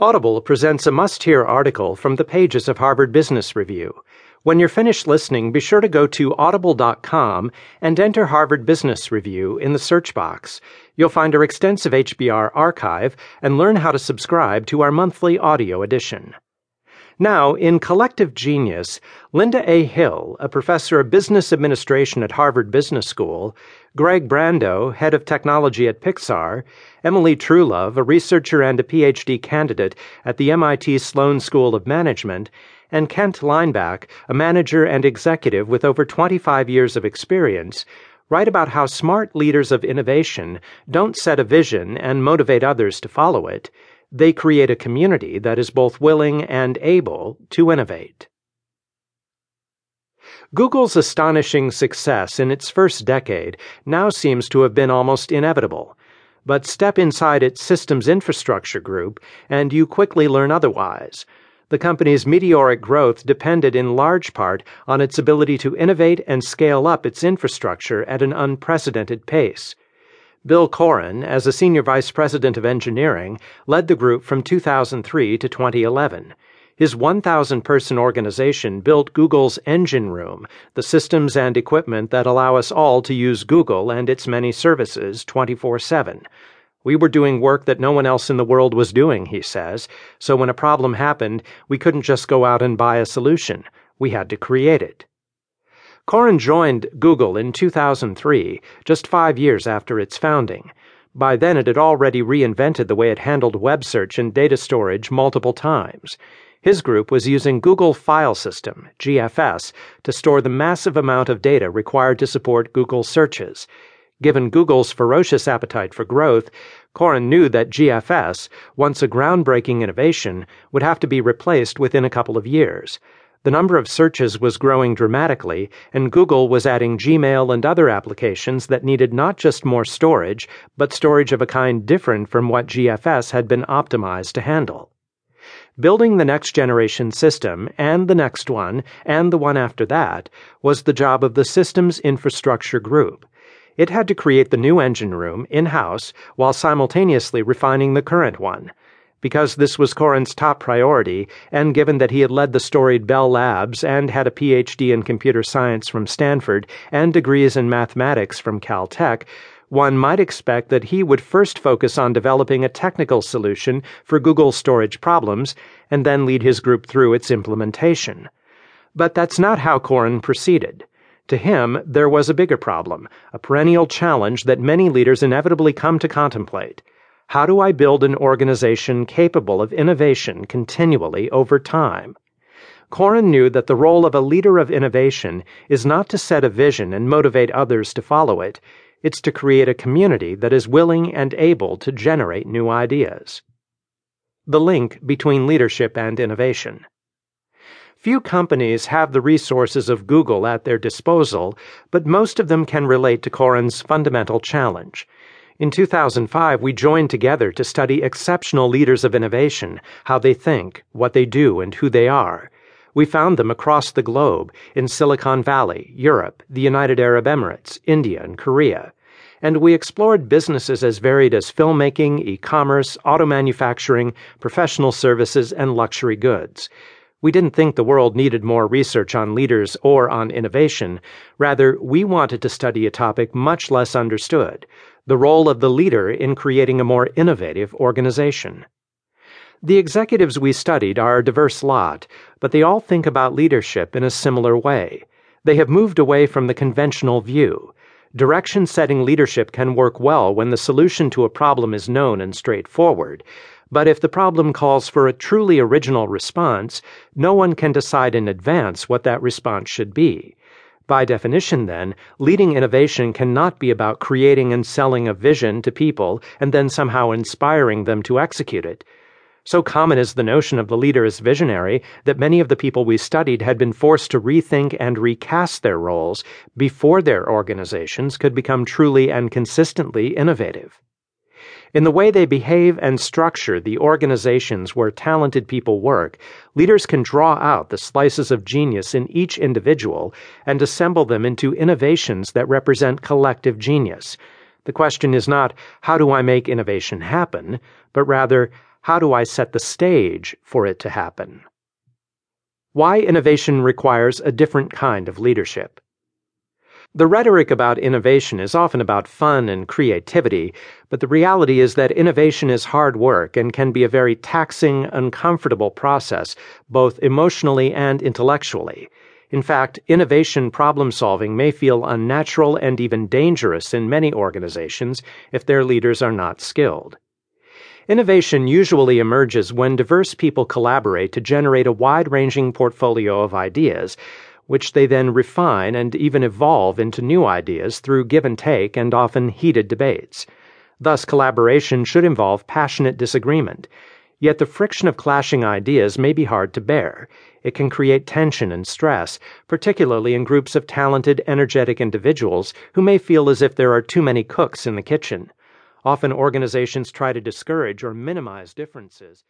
Audible presents a must hear article from the pages of Harvard Business Review. When you're finished listening, be sure to go to audible.com and enter Harvard Business Review in the search box. You'll find our extensive HBR archive and learn how to subscribe to our monthly audio edition. Now, in Collective Genius, Linda A. Hill, a professor of business administration at Harvard Business School, Greg Brandeau, head of technology at Pixar, Emily Truelove, a researcher and a PhD candidate at the MIT Sloan School of Management, and Kent Lineback, a manager and executive with over 25 years of experience, write about how smart leaders of innovation don't set a vision and motivate others to follow it they create a community that is both willing and able to innovate. Google's astonishing success in its first decade now seems to have been almost inevitable. But step inside its systems infrastructure group, and you quickly learn otherwise. The company's meteoric growth depended in large part on its ability to innovate and scale up its infrastructure at an unprecedented pace. Bill Coughran, as a senior vice president of engineering, led the group from 2003 to 2011. His 1,000 person organization built Google's Engine Room, the systems and equipment that allow us all to use Google and its many services 24 7. We were doing work that no one else in the world was doing, he says, so when a problem happened, we couldn't just go out and buy a solution. We had to create it. Coughran joined Google in 2003, just five years after its founding. By then, it had already reinvented the way it handled web search and data storage multiple times. His group was using Google File System, GFS, to store the massive amount of data required to support Google searches. Given Google's ferocious appetite for growth, Coughran knew that GFS, once a groundbreaking innovation, would have to be replaced within a couple of years. The number of searches was growing dramatically, and Google was adding Gmail and other applications that needed not just more storage, but storage of a kind different from what GFS had been optimized to handle. Building the next generation system, and the next one, and the one after that, was the job of the Systems Infrastructure Group. It had to create the new engine room in house while simultaneously refining the current one. Because this was Coughran's top priority, and given that he had led the storied Bell Labs and had a PhD in computer science from Stanford and degrees in mathematics from Caltech, one might expect that he would first focus on developing a technical solution for Google's storage problems and then lead his group through its implementation. But that's not how Coughran proceeded. To him, there was a bigger problem, a perennial challenge that many leaders inevitably come to contemplate. How do I build an organization capable of innovation continually over time? Coughran knew that the role of a leader of innovation is not to set a vision and motivate others to follow it, it's to create a community that is willing and able to generate new ideas. The link between leadership and innovation. Few companies have the resources of Google at their disposal, but most of them can relate to Coughran's fundamental challenge in 2005, we joined together to study exceptional leaders of innovation, how they think, what they do, and who they are. We found them across the globe in Silicon Valley, Europe, the United Arab Emirates, India, and Korea. And we explored businesses as varied as filmmaking, e commerce, auto manufacturing, professional services, and luxury goods. We didn't think the world needed more research on leaders or on innovation. Rather, we wanted to study a topic much less understood the role of the leader in creating a more innovative organization. The executives we studied are a diverse lot, but they all think about leadership in a similar way. They have moved away from the conventional view. Direction setting leadership can work well when the solution to a problem is known and straightforward. But if the problem calls for a truly original response, no one can decide in advance what that response should be. By definition, then, leading innovation cannot be about creating and selling a vision to people and then somehow inspiring them to execute it. So common is the notion of the leader as visionary that many of the people we studied had been forced to rethink and recast their roles before their organizations could become truly and consistently innovative. In the way they behave and structure the organizations where talented people work, leaders can draw out the slices of genius in each individual and assemble them into innovations that represent collective genius. The question is not, how do I make innovation happen, but rather, How do I set the stage for it to happen? Why innovation requires a different kind of leadership. The rhetoric about innovation is often about fun and creativity, but the reality is that innovation is hard work and can be a very taxing, uncomfortable process, both emotionally and intellectually. In fact, innovation problem solving may feel unnatural and even dangerous in many organizations if their leaders are not skilled. Innovation usually emerges when diverse people collaborate to generate a wide ranging portfolio of ideas which they then refine and even evolve into new ideas through give and take and often heated debates. Thus, collaboration should involve passionate disagreement. Yet the friction of clashing ideas may be hard to bear. It can create tension and stress, particularly in groups of talented, energetic individuals who may feel as if there are too many cooks in the kitchen. Often organizations try to discourage or minimize differences.